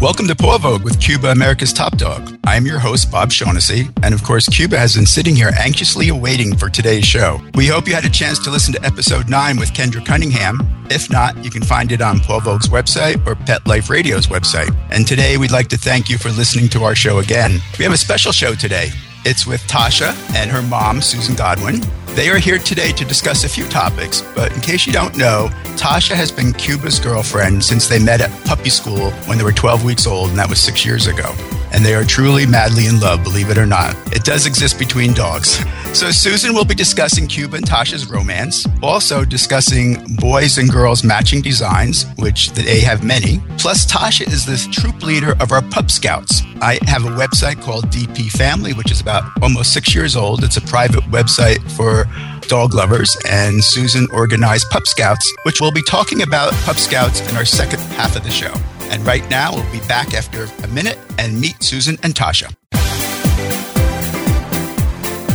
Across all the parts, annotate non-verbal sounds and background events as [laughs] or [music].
Welcome to Paw Vogue with Cuba, America's Top Dog. I'm your host, Bob Shaughnessy, and of course, Cuba has been sitting here anxiously awaiting for today's show. We hope you had a chance to listen to episode 9 with Kendra Cunningham. If not, you can find it on Paw Vogue's website or Pet Life Radio's website. And today, we'd like to thank you for listening to our show again. We have a special show today. It's with Tasha and her mom, Susan Godwin. They are here today to discuss a few topics, but in case you don't know, Tasha has been Cuba's girlfriend since they met at puppy school when they were 12 weeks old, and that was six years ago. And they are truly madly in love, believe it or not. It does exist between dogs. So, Susan will be discussing Cuba and Tasha's romance, also discussing boys and girls matching designs, which they have many. Plus, Tasha is the troop leader of our Pup Scouts. I have a website called DP Family, which is about almost six years old. It's a private website for dog lovers, and Susan organized Pup Scouts, which we'll be talking about Pup Scouts in our second half of the show. And right now, we'll be back after a minute and meet Susan and Tasha.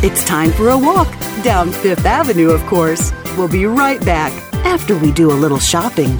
It's time for a walk down Fifth Avenue, of course. We'll be right back after we do a little shopping.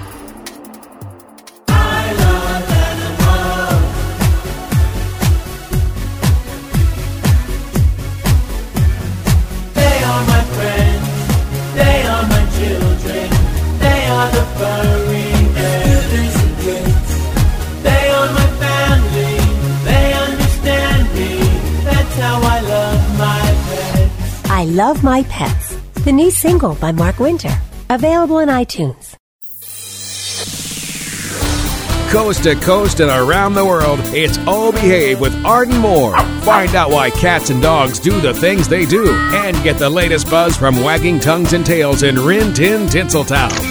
Pets, the new single by Mark Winter, available on iTunes. Coast to coast and around the world, it's All Behave with Arden Moore. Find out why cats and dogs do the things they do and get the latest buzz from wagging tongues and tails in Rin Tin Tinseltown.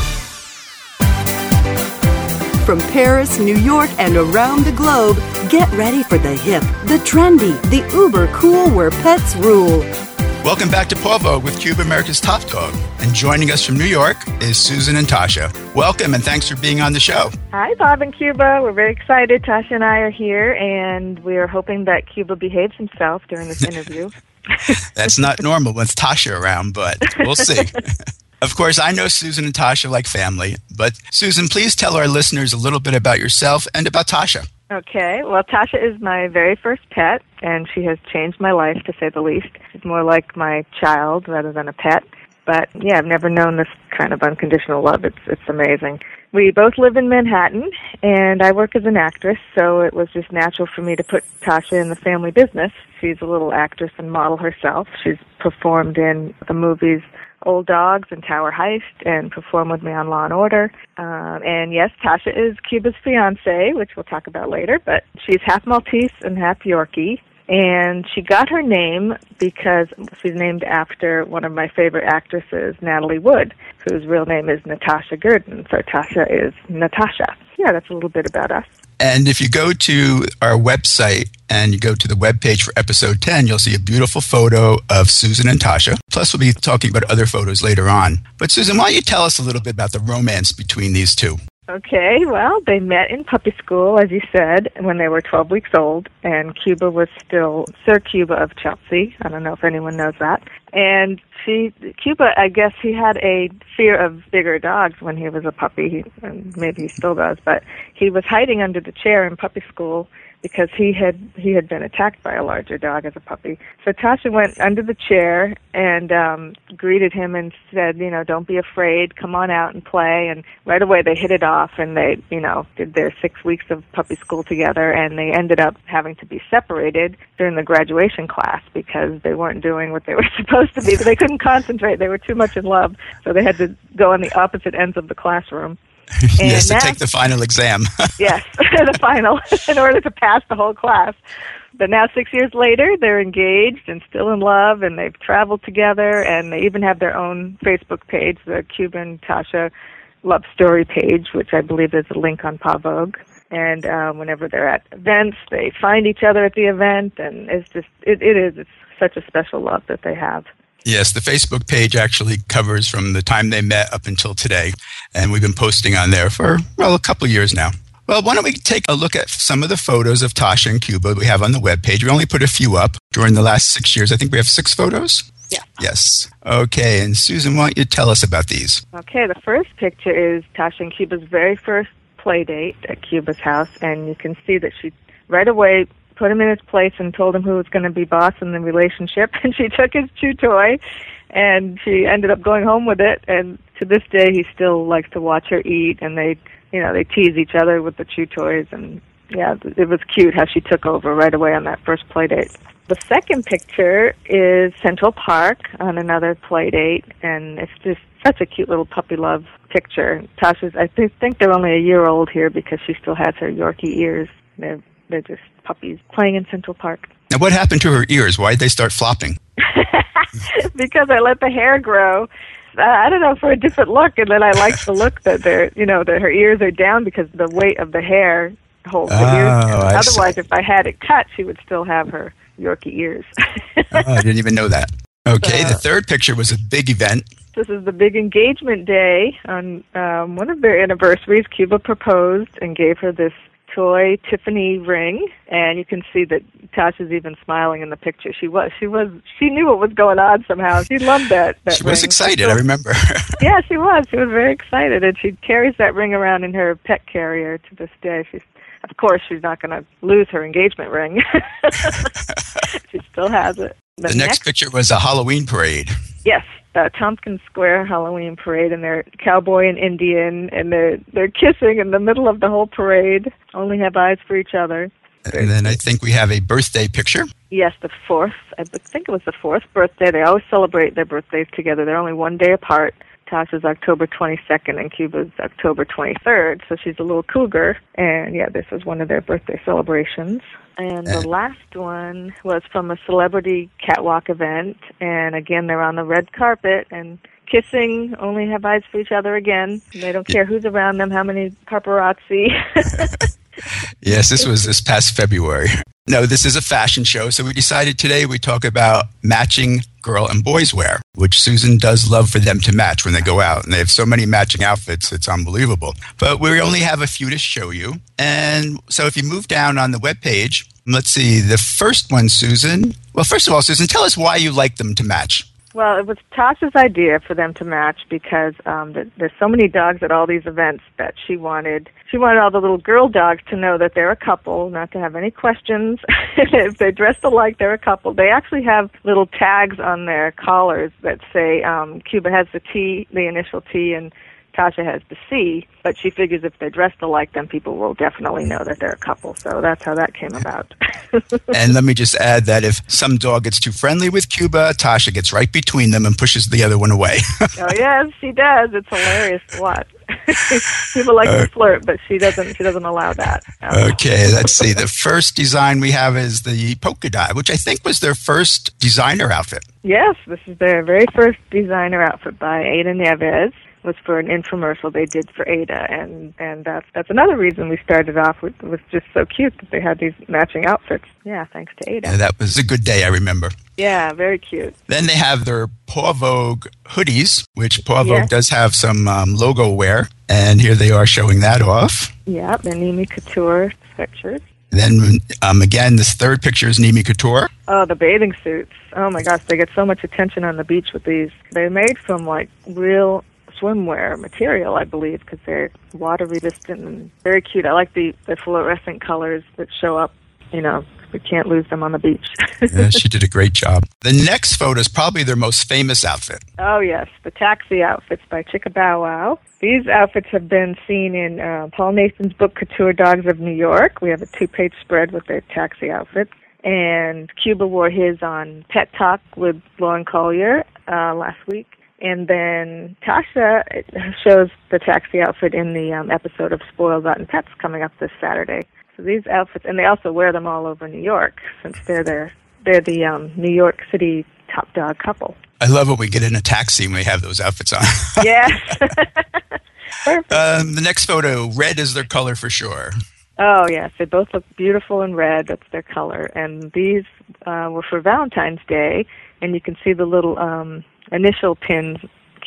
From Paris, New York, and around the globe, get ready for the hip, the trendy, the uber cool where pets rule. Welcome back to Paw Vogue with Cuba, America's Top Dog. And joining us from New York is Susan and Tasha. Welcome and thanks for being on the show. Hi, Bob and Cuba. We're very excited. Tasha and I are here, and we are hoping that Cuba behaves himself during this [laughs] interview. That's not normal with Tasha around, but we'll see. [laughs] of course, I know Susan and Tasha like family, but Susan, please tell our listeners a little bit about yourself and about Tasha. Okay, well, Tasha is my very first pet, and she has changed my life to say the least. She's more like my child rather than a pet. But yeah, I've never known this kind of unconditional love. It's it's amazing. We both live in Manhattan, and I work as an actress, so it was just natural for me to put Tasha in the family business. She's a little actress and model herself. She's performed in the movies Old Dogs and Tower Heist and perform with me on Law and Order. Um, and yes, Tasha is Cuba's fiance, which we'll talk about later, but she's half Maltese and half Yorkie. And she got her name because she's named after one of my favorite actresses, Natalie Wood, whose real name is Natasha Gurdin. So Tasha is Natasha. Yeah, that's a little bit about us. And if you go to our website and you go to the webpage for episode 10, you'll see a beautiful photo of Susan and Tasha. Plus, we'll be talking about other photos later on. But Susan, why don't you tell us a little bit about the romance between these two? Okay, well, they met in puppy school, as you said, when they were 12 weeks old, and Cuba was still Sir Cuba of Chelsea. I don't know if anyone knows that. And she, Cuba, I guess he had a fear of bigger dogs when he was a puppy, he, maybe he still does, but he was hiding under the chair in puppy school because he had he had been attacked by a larger dog as a puppy. So Tasha went under the chair and um greeted him and said, you know, don't be afraid, come on out and play and right away they hit it off and they, you know, did their 6 weeks of puppy school together and they ended up having to be separated during the graduation class because they weren't doing what they [laughs] were supposed to be. They couldn't concentrate. They were too much in love. So they had to go on the opposite ends of the classroom. [laughs] yes, to take the final exam. [laughs] yes, [laughs] the final, in order to pass the whole class. But now, six years later, they're engaged and still in love, and they've traveled together, and they even have their own Facebook page, the Cuban Tasha Love Story page, which I believe is a link on Paw Vogue. And um, whenever they're at events, they find each other at the event, and it's just, it, it is, it's such a special love that they have. Yes, the Facebook page actually covers from the time they met up until today. And we've been posting on there for, well, a couple of years now. Well, why don't we take a look at some of the photos of Tasha and Cuba we have on the webpage? We only put a few up during the last six years. I think we have six photos. Yeah. Yes. Okay. And Susan, why don't you tell us about these? Okay, the first picture is Tasha and Cuba's very first play date at Cuba's house, and you can see that she right away put him in his place and told him who was going to be boss in the relationship. [laughs] And she took his chew toy, and she ended up going home with it. And to this day, he still likes to watch her eat, and they, you know, they tease each other with the chew toys. And yeah, it was cute how she took over right away on that first play date. The second picture is Central Park on another play date, and it's just such a cute little puppy love picture. Tasha's, I th- think they're only a year old here because she still has her Yorkie ears. They're they're just puppies playing in Central Park. Now, what happened to her ears? Why did they start flopping? [laughs] because I let the hair grow. Uh, I don't know for a different look, and then I like the look that they're, you know, that her ears are down because the weight of the hair holds the ears. Oh. I Otherwise, see. if I had it cut, she would still have her Yorkie ears. Oh, I didn't even know that. Okay. Uh, the third picture was a big event. this is the big engagement day on um, one of their anniversaries. Cuba proposed and gave her this toy Tiffany ring, and you can see that Tasha's even smiling in the picture. She was, she was, she knew what was going on somehow. She loved that. that She was ring. excited. I remember. [laughs] Yeah, she was. She was very excited, and she carries that ring around in her pet carrier to this day. She's, of course, she's not going to lose her engagement ring. [laughs] she still has it. The next picture was a Halloween parade. Yes, uh, Tompkins Square Halloween parade, and they're cowboy and Indian, and they're they're kissing in the middle of the whole parade. Only have eyes for each other. And then I think we have a birthday picture. Yes, the fourth. I think it was the fourth birthday. They always celebrate their birthdays together. They're only one day apart. Tasha's October 22nd and Cuba's October 23rd, so she's a little cougar. And yeah, this was one of their birthday celebrations. And the Uh. last one was from a celebrity catwalk event. And again, they're on the red carpet and kissing, only have eyes for each other again. They don't care who's around them, how many paparazzi. [laughs] [laughs] Yes, this was this past February. No, this is a fashion show, so we decided today we talk about matching girl and boys wear, which Susan does love for them to match when they go out. And they have so many matching outfits, it's unbelievable. But we only have a few to show you. And so if you move down on the webpage, let's see, the first one, Susan. Well, first of all, Susan, tell us why you like them to match. Well, it was Tasha's idea for them to match because um, there's so many dogs at all these events that she wanted. She wanted all the little girl dogs to know that they're a couple, not to have any questions. [laughs] if they dress alike, they're a couple. They actually have little tags on their collars that say um, Cuba has the T, the initial T, and Tasha has the C. But she figures if they're dressed alike, then people will definitely know that they're a couple. So that's how that came about. [laughs] And let me just add that if some dog gets too friendly with Cuba, Tasha gets right between them and pushes the other one away. [laughs] Oh yes, she does. It's hilarious to watch. [laughs] People like to flirt, but she doesn't. She doesn't allow that. No. Okay, let's see. The first design we have is the polka dot, which I think was their first designer outfit. Yes, this is their very first designer outfit by Ada Neves. Was for an infomercial they did for Ada, and and that's that's another reason we started off with was just so cute that they had these matching outfits. Yeah, thanks to Ada. Yeah, that was a good day, I remember. Yeah, very cute. Then they have their Paw Vogue hoodies, which Paw Yeah. Vogue does have some um, logo wear, and here they are showing that off. Yeah, the Nimi Couture sweatshirts. Then um, again, this third picture is Nimi Couture. Oh, the bathing suits. Oh my gosh, they get so much attention on the beach with these. They're made from like real swimwear material, I believe, because they're water resistant and very cute. I like the, the fluorescent colors that show up. You know, we can't lose them on the beach. [laughs] Yeah, she did a great job. The next photo is probably their most famous outfit. Oh yes, the taxi outfits by Chicka Bow Wow. These outfits have been seen in uh, Paul Nathan's book Couture Dogs of New York. We have a two-page spread with their taxi outfits, and Cuba wore his on Pet Talk with Lauren Collier uh, last week. And then Tasha shows the taxi outfit in the um, episode of Spoiled Rotten Pets coming up this Saturday. So these outfits, and they also wear them all over New York since they're their they're the um, New York City top dog couple. I love when we get in a taxi and we have those outfits on. [laughs] Yes. [laughs] Perfect. um, the next photo, red is their color for sure. Oh yes, they both look beautiful in red. That's their color, and these uh, were for Valentine's Day. And you can see the little um, initial pins.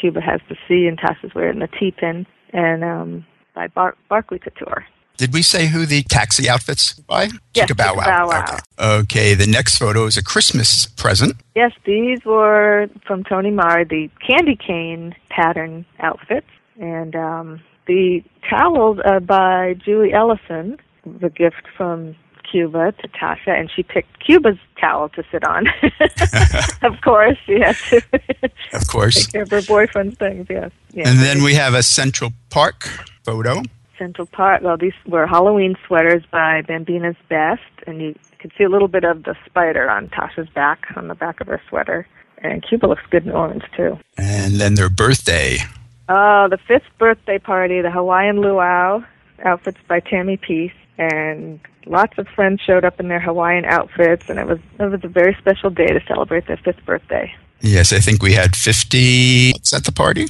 Cuba has the C, and Tasha's wearing the T pin, and um, by Bar- Barclay Couture. Did we say who the taxi outfits by? Yes, Chicka Bow Bow Wow. Okay. okay, the next photo is a Christmas present. Yes, these were from Tony Mari, the candy cane pattern outfits, and um, the towels are by Julie Ellison, the gift from Cuba to Tasha, and she picked Cuba's towel to sit on. [laughs] of course, she had to [laughs] Of course. take care of her boyfriend's things. Yes, yes. And then we have a Central Park photo. Central Park. Well, these were Halloween sweaters by Bambina's Best, and you can see a little bit of the spider on Tasha's back, on the back of her sweater. And Cuba looks good in orange too. And then their birthday. Oh, the fifth birthday party, the Hawaiian luau outfits by Tammy Peace, and lots of friends showed up in their Hawaiian outfits, and it was it was a very special day to celebrate their fifth birthday. Yes, I think we had 50 at the party.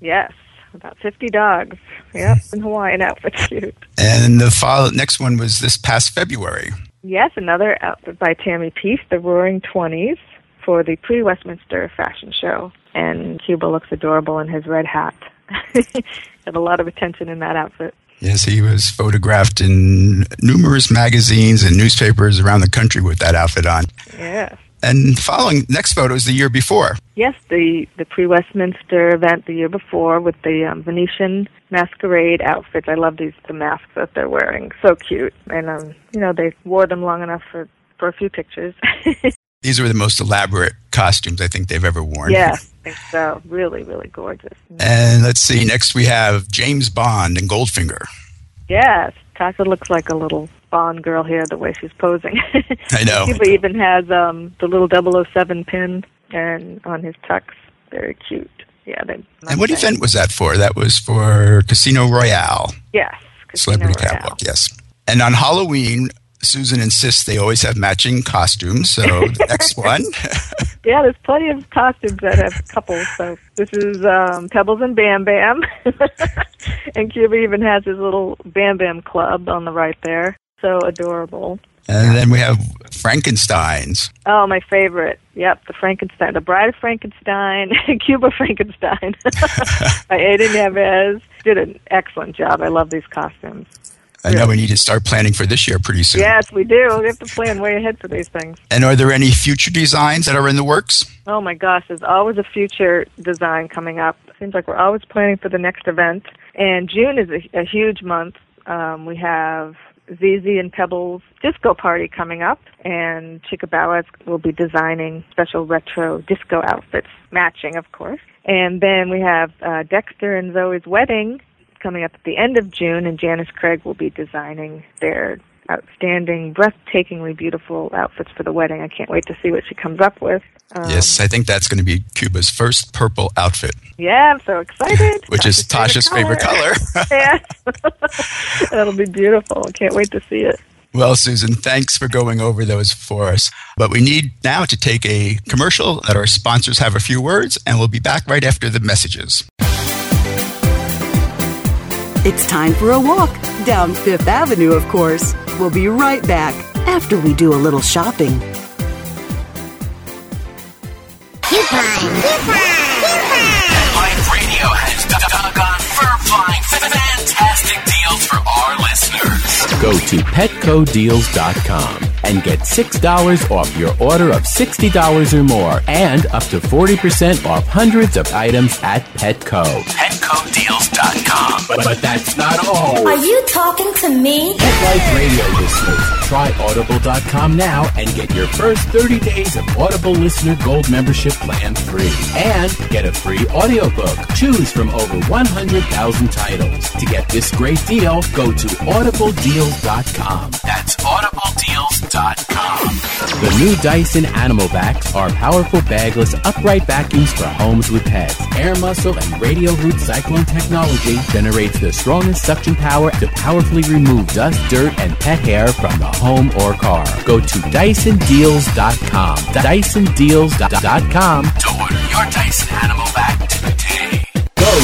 Yes, about fifty dogs. Yep, hmm. in Hawaiian outfits. Cute. And the follow- next one was this past February. Yes, another outfit by Tammy Peace, the Roaring Twenties, for the pre-Westminster fashion show, and Cuba looks adorable in his red hat. [laughs] Had a lot of attention in that outfit. Yes, he was photographed in numerous magazines and newspapers around the country with that outfit on. Yes. And following next photo is the year before. Yes, the the pre-Westminster event the year before with the um, Venetian masquerade outfits. I love these the masks that they're wearing. So cute, and um, you know they wore them long enough for for a few pictures. [laughs] These were the most elaborate costumes I think they've ever worn. yes, think so. Really, really gorgeous. And let's see, next we have James Bond and Goldfinger. Yes, Tasha looks like a little Bond girl here the way she's posing. [laughs] I know. Cuba even has um the little 007 pin and on his tux. Very cute. Yeah. They, And what event was that for? That was for Casino Royale, Yes. Casino Celebrity Royale. Catwalk, yes. And on Halloween, Susan insists they always have matching costumes. So [laughs] the next one, [laughs] Yeah, there's plenty of costumes that have couples. So this is um, Pebbles and Bam Bam, [laughs] and Cuba even has his little Bam Bam club on the right there. So adorable. and then we have Frankenstein's. Oh, my favorite. Yep, the Frankenstein, the Bride of Frankenstein, [laughs] Cuba Frankenstein [laughs] by Ada Neves. Did an excellent job. I love these costumes. I know we need to start planning for this year pretty soon. Yes, we do. We have to plan way ahead for these things. And are there any future designs that are in the works? Oh my gosh, there's always a future design coming up. Seems like we're always planning for the next event. And June is a, a huge month. Um, we have ZZ and Pebbles disco party coming up, and Chickabawas will be designing special retro disco outfits, matching, of course. And then we have uh, Dexter and Zoe's wedding coming up at the end of June, and Janice Craig will be designing their outstanding, breathtakingly beautiful outfits for the wedding. I can't wait to see what she comes up with. Um, yes, I think that's going to be Cuba's first purple outfit, Yeah, I'm so excited. [laughs] which is Tasha's favorite color. [laughs] [laughs] yeah. That'll be beautiful. I can't wait to see it. well, Susan, thanks for going over those for us. But we need now to take a commercial, let our sponsors have a few words, and we'll be back right after the messages. It's time for a walk down Fifth Avenue, of course. We'll be right back after we do a little shopping. Life Radio has doggone fur-flying fantastic deals for our listeners. Go to petcodeals.com and get $6 off your order of $60 or more and up to 40% off hundreds of items at Petco. Petcodeals.com. But, but that's not all. Are you talking to me? Pet Life Radio listeners, try audible.com now and get your first 30 days of Audible Listener Gold membership plan free. And get a free audiobook. Choose from over 100,000 titles. To get this great deal, go to audibledeals.com. That's audibledeals.com. The new Dyson Animal Vacs are powerful bagless upright vacuums for homes with pets. Air muscle and radial root cyclone technology generates the strongest suction power to powerfully remove dust, dirt, and pet hair from the home or car. Go to DysonDeals.com. DysonDeals.com. To order your Dyson Animal Vac today.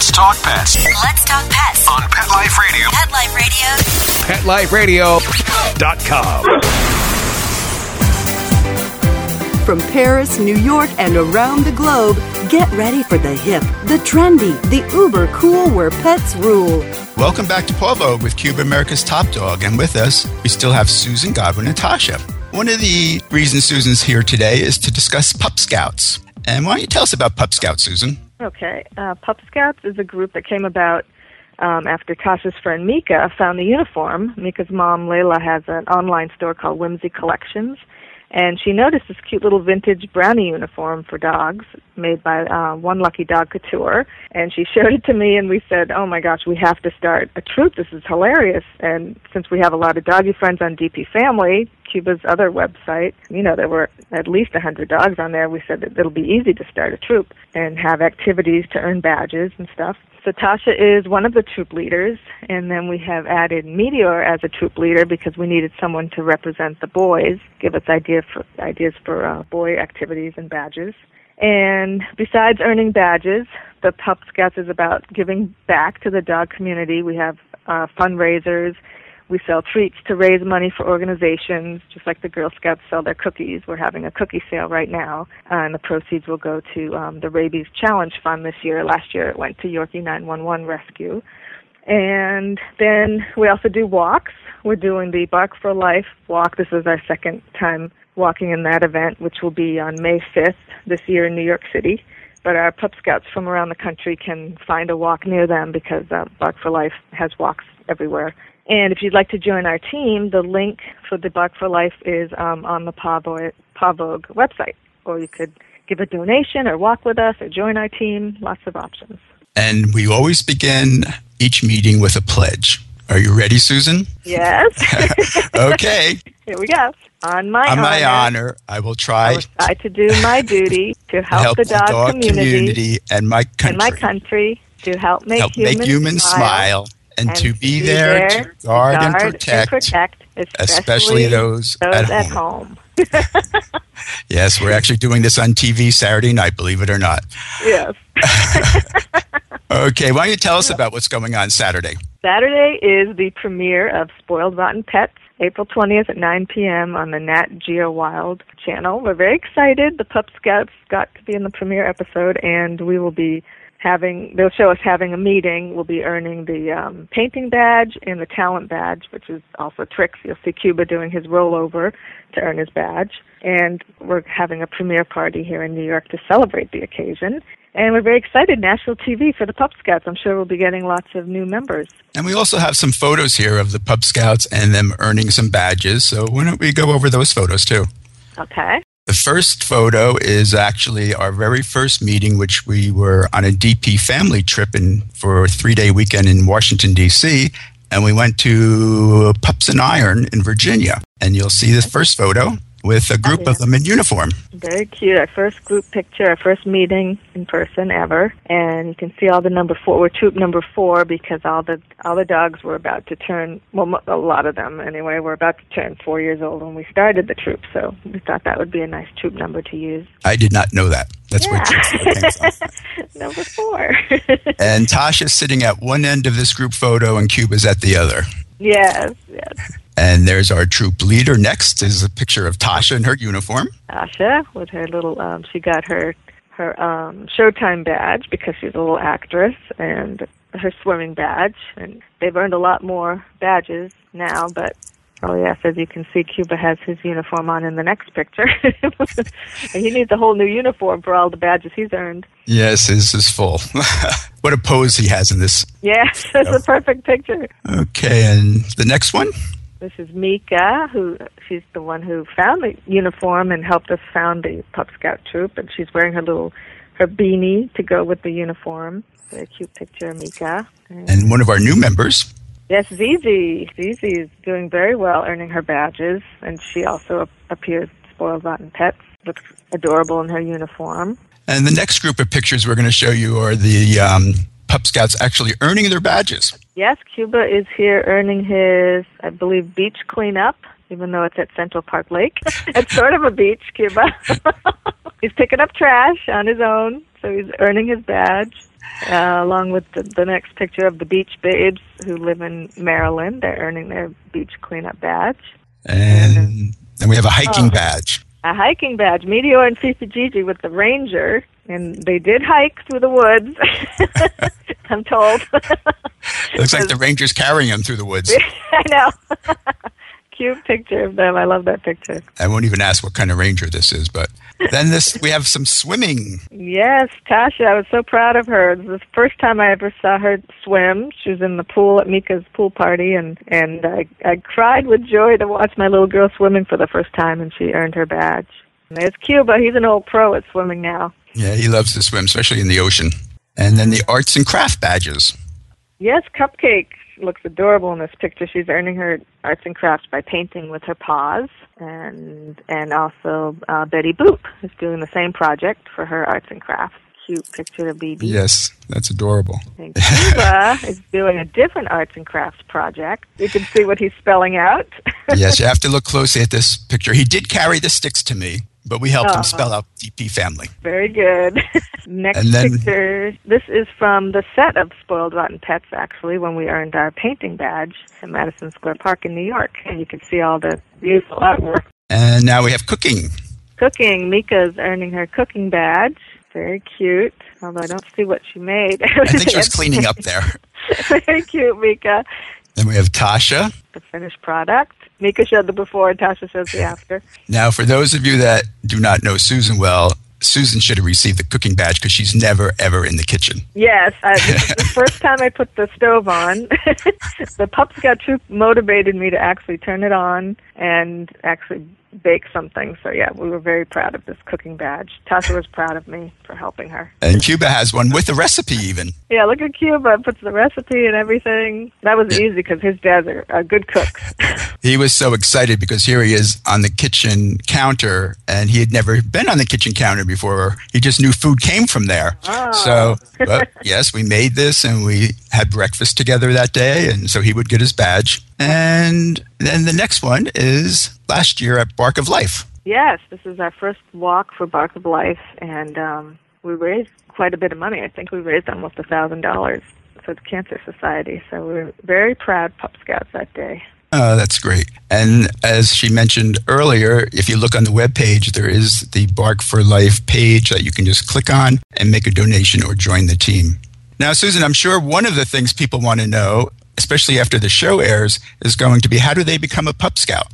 Let's talk pets Let's talk pets. on Pet Life Radio. Pet Life Radio. PetLifeRadio.com. From Paris, New York, and around the globe, get ready for the hip, the trendy, the uber cool where pets rule. Welcome back to Paw Vogue with Cuba America's Top Dog. And with us, we still have Susan Godwin and Tasha. One of the reasons Susan's here today is to discuss Pup Scouts. And why don't you tell us about Pup Scouts, Susan? Okay. Uh, Pup Scouts is a group that came about um, after Tasha's friend Mika found the uniform. Mika's mom, Layla, has an online store called Whimsy Collections. And she noticed this cute little vintage brownie uniform for dogs made by uh, One Lucky Dog Couture. And she [laughs] showed it to me, and we said, Oh my gosh, we have to start a troop. This is hilarious. And since we have a lot of doggy friends on DP Family, Cuba's other website, you know, there were at least a 100 dogs on there. We said that it'll be easy to start a troop and have activities to earn badges and stuff. So Tasha is one of the troop leaders, and then we have added Meteor as a troop leader because we needed someone to represent the boys, give us idea for, ideas for uh, boy activities and badges. And besides earning badges, the Pup Scouts is about giving back to the dog community. We have uh, fundraisers. We sell treats to raise money for organizations, just like the Girl Scouts sell their cookies. We're having a cookie sale right now, uh, and the proceeds will go to um, the Rabies Challenge Fund this year. Last year it went to Yorkie 911 Rescue. And then we also do walks. We're doing the Bark for Life walk. This is our second time walking in that event, which will be on May 5th this year in New York City. But our pup scouts from around the country can find a walk near them because uh, Bark for Life has walks everywhere. And if you'd like to join our team, the link for the Bark for Life is um, on the Paw Vogue, Pavogue website. Or you could give a donation or walk with us or join our team. Lots of options. And we always begin each meeting with a pledge. Are you ready, Susan? Yes. [laughs] Okay. Here we go. On my On honor, my honor, I will I try will try to do my [laughs] duty to help, help the dog, community, and my country. and my country to help make help humans, make humans smile, and, and to be there, to guard, and protect, protect, especially those at at home. home. [laughs] Yes, we're actually doing this on TV Saturday night, believe it or not. yes. [laughs] Okay, why don't you tell us about what's going on Saturday? Saturday is the premiere of Spoiled Rotten Pets, April 20th at 9 p.m. on the Nat Geo Wild channel. We're very excited. The Pup Scouts got to be in the premiere episode, and we will be having, they'll show us having a meeting. We'll be earning the um, painting badge and the talent badge, which is also tricks. You'll see Cuba doing his rollover to earn his badge. And we're having a premiere party here in New York to celebrate the occasion. And we're very excited, national TV for the Pup Scouts. I'm sure we'll be getting lots of new members. And we also have some photos here of the Pup Scouts and them earning some badges. So why don't we go over those photos too? Okay. The first photo is actually our very first meeting, which we were on a DP family trip in for a three day weekend in Washington, D.C. And we went to Pups and Iron in Virginia. And you'll see the first photo. With a group Oh, of them in uniform. Very cute. Our first group picture, our first meeting in person ever, and you can see all the number four. We're troop number four because all the all the dogs were about to turn. Well, a lot of them anyway were about to turn four years old when we started the troop. So we thought that would be a nice troop number to use. I did not know that. That's where troop four came from. number four. [laughs] And Tasha's sitting at one end of this group photo, and Cuba's at the other. yes, yes. And there's our troop leader. Next is a picture of Tasha in her uniform. Asha with her little. Um, she got her her um, Showtime badge because she's a little actress, and her swimming badge. And they've earned a lot more badges now, but. Oh yes, as you can see, Cuba has his uniform on in the next picture. [laughs] and he needs a whole new uniform for all the badges he's earned. Yes, his is full. [laughs] what a pose he has in this. Yes, [laughs] it's a perfect picture. Okay, and the next one? This is Mika, who she's the one who found the uniform and helped us found the Pup Scout troop, and she's wearing her little her beanie to go with the uniform. Very cute picture of Mika. And one of our new members. Yes, Zizi. Zizi is doing very well, earning her badges, and she also ap- appears spoiled rotten pets. Looks adorable in her uniform. And the next group of pictures we're going to show you are the um, Pup Scouts actually earning their badges. Yes, Cuba is here earning his, I believe, beach cleanup, even though it's at Central Park Lake. [laughs] it's sort of a beach, Cuba. [laughs] he's picking up trash on his own, so he's earning his badge. Uh, along with the, the next picture of the beach babes who live in Maryland, they're earning their beach cleanup badge. And then we have a hiking Oh. badge. A hiking badge, Meteor and Fifi Gigi with the ranger, and they did hike through the woods. [laughs] I'm told. Looks like the [laughs] Rangers carrying him through the woods. [laughs] I know. Cute picture of them. I love that picture. I won't even ask what kind of ranger this is, but then this we have some swimming. Yes, Tasha, I was so proud of her. It was the first time I ever saw her swim. She was in the pool at Mika's pool party, and and I I cried with joy to watch my little girl swimming for the first time, and she earned her badge. There's Cuba. He's an old pro at swimming now. Yeah, he loves to swim, especially in the ocean. And then the arts and craft badges. Yes, Cupcake looks adorable in this picture. She's earning her arts and crafts by painting with her paws, and and also uh, Betty Boop is doing the same project for her arts and crafts. Cute picture of BB. Yes, that's adorable. And Cuba [laughs] is doing a different arts and crafts project. You can see what he's spelling out. yes, you [laughs] have to look closely at this picture. He did carry the sticks to me, but we helped Aw. him spell out DP family. Very good. [laughs] Next And then- picture. This is from the set of Spoiled Rotten Pets, actually, when we earned our painting badge at Madison Square Park in New York. And you can see all the beautiful artwork. And now we have cooking. Cooking. Mika's earning her cooking badge. Very cute. Although I don't see what she made. [laughs] I think she was cleaning up there. [laughs] Very cute, Mika. Then we have Tasha. The finished product. Mika showed the before, and Tasha shows the after. [laughs] Now, for those of you that do not know Susan well, Susan should have received the cooking badge because she's never, ever in the kitchen. Yes, I, the [laughs] first time I put the stove on. [laughs] the Pup Scout troop motivated me to actually turn it on and actually bake something. So yeah, we were very proud of this cooking badge. Tasha was proud of me for helping her. And Cuba has one with a recipe, even. [laughs] Yeah, look at Cuba. Puts the recipe and everything. That was easy because his dads a, are good cook. [laughs] He was so excited because here he is on the kitchen counter, and he had never been on the kitchen counter before. He just knew food came from there. Oh. So, [laughs] yes, we made this and we had breakfast together that day, and so he would get his badge. And then the next one is last year at Bark of Life. Yes, this is our first walk for Bark of Life, and um, we raised quite a bit of money. I think we raised almost a thousand dollars for the Cancer Society. So we were very proud Pup Scouts that day. Oh, that's great. And as she mentioned earlier, if you look on the web page, there is the Bark for Life page that you can just click on and make a donation or join the team. Now, Susan, I'm sure one of the things people want to know, especially after the show airs, is going to be how do they become a pup scout?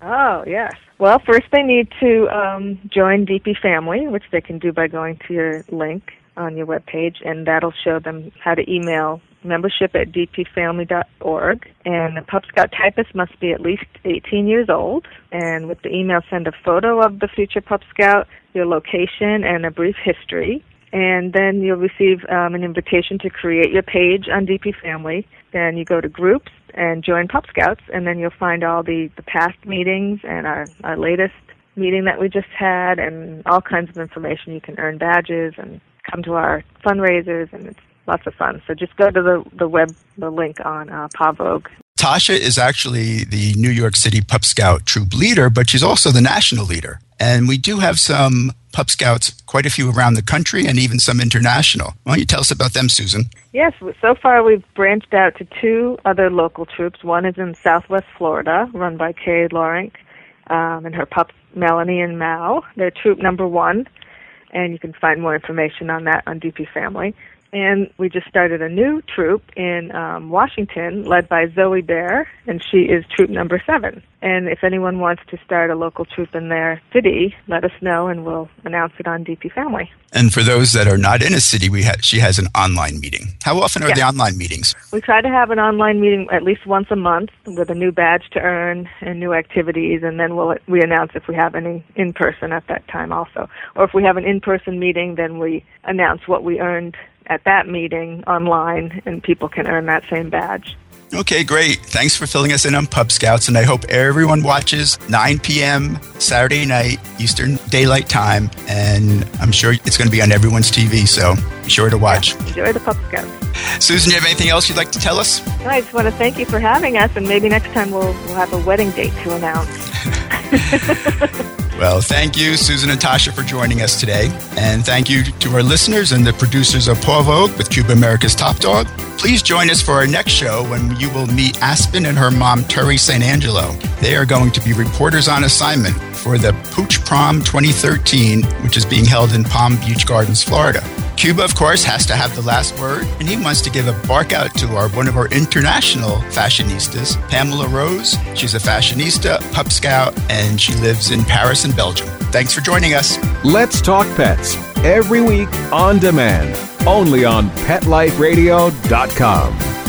Oh, yes. Well, first they need to um, join DP Family, which they can do by going to your link on your webpage, and that'll show them how to email membership at dpfamily.org. And the Pup Scout typist must be at least 18 years old. And with the email, send a photo of the future Pup Scout, your location, and a brief history. And then you'll receive um, an invitation to create your page on DP Family. Then you go to groups and join Pup Scouts, and then you'll find all the, the past meetings and our, our latest meeting that we just had and all kinds of information. You can earn badges and come to our fundraisers, and it's lots of fun. So just go to the, the web, the link on uh, Paw Vogue. Tasha is actually the New York City Pup Scout troop leader, but she's also the national leader. And we do have some Pup Scouts, quite a few around the country and even some international. Why don't you tell us about them, Susan? Yes, so far we've branched out to two other local troops. One is in Southwest Florida, run by Kay Loring um, and her pups Melanie and Mal. They're troop number one, and you can find more information on that on DP Family. And we just started a new troop in um, Washington led by Zoe Bear, and she is troop number seven. And if anyone wants to start a local troop in their city, let us know and we'll announce it on DP Family. And for those that are not in a city, we ha- she has an online meeting. How often are Yeah. the online meetings? We try to have an online meeting at least once a month with a new badge to earn and new activities, and then we'll we announce if we have any in person at that time also. Or if we have an in person meeting, then we announce what we earned at that meeting online, and people can earn that same badge. Okay, great. Thanks for filling us in on Pup Scouts, and I hope everyone watches 9 p.m. Saturday night Eastern Daylight Time, and I'm sure it's going to be on everyone's TV, so be sure to watch. Enjoy the Pup Scouts. Susan, you have anything else you'd like to tell us? No, I just want to thank you for having us, and maybe next time we'll we'll have a wedding date to announce. [laughs] Well, thank you, Susan and Tasha, for joining us today. And thank you to our listeners and the producers of Paw Vogue with Cuba America's Top Dog. Please join us for our next show when you will meet Aspen and her mom, Terry St. Angelo. They are going to be reporters on assignment for the Pooch Prom 2013, which is being held in Palm Beach Gardens, Florida. Cuba, of course, has to have the last word, and he wants to give a bark out to our one of our international fashionistas, Pamela Rose. She's a fashionista, pup scout, and she lives in Paris and Belgium. Thanks for joining us. Let's Talk Pets every week on demand, only on PetLifeRadio.com.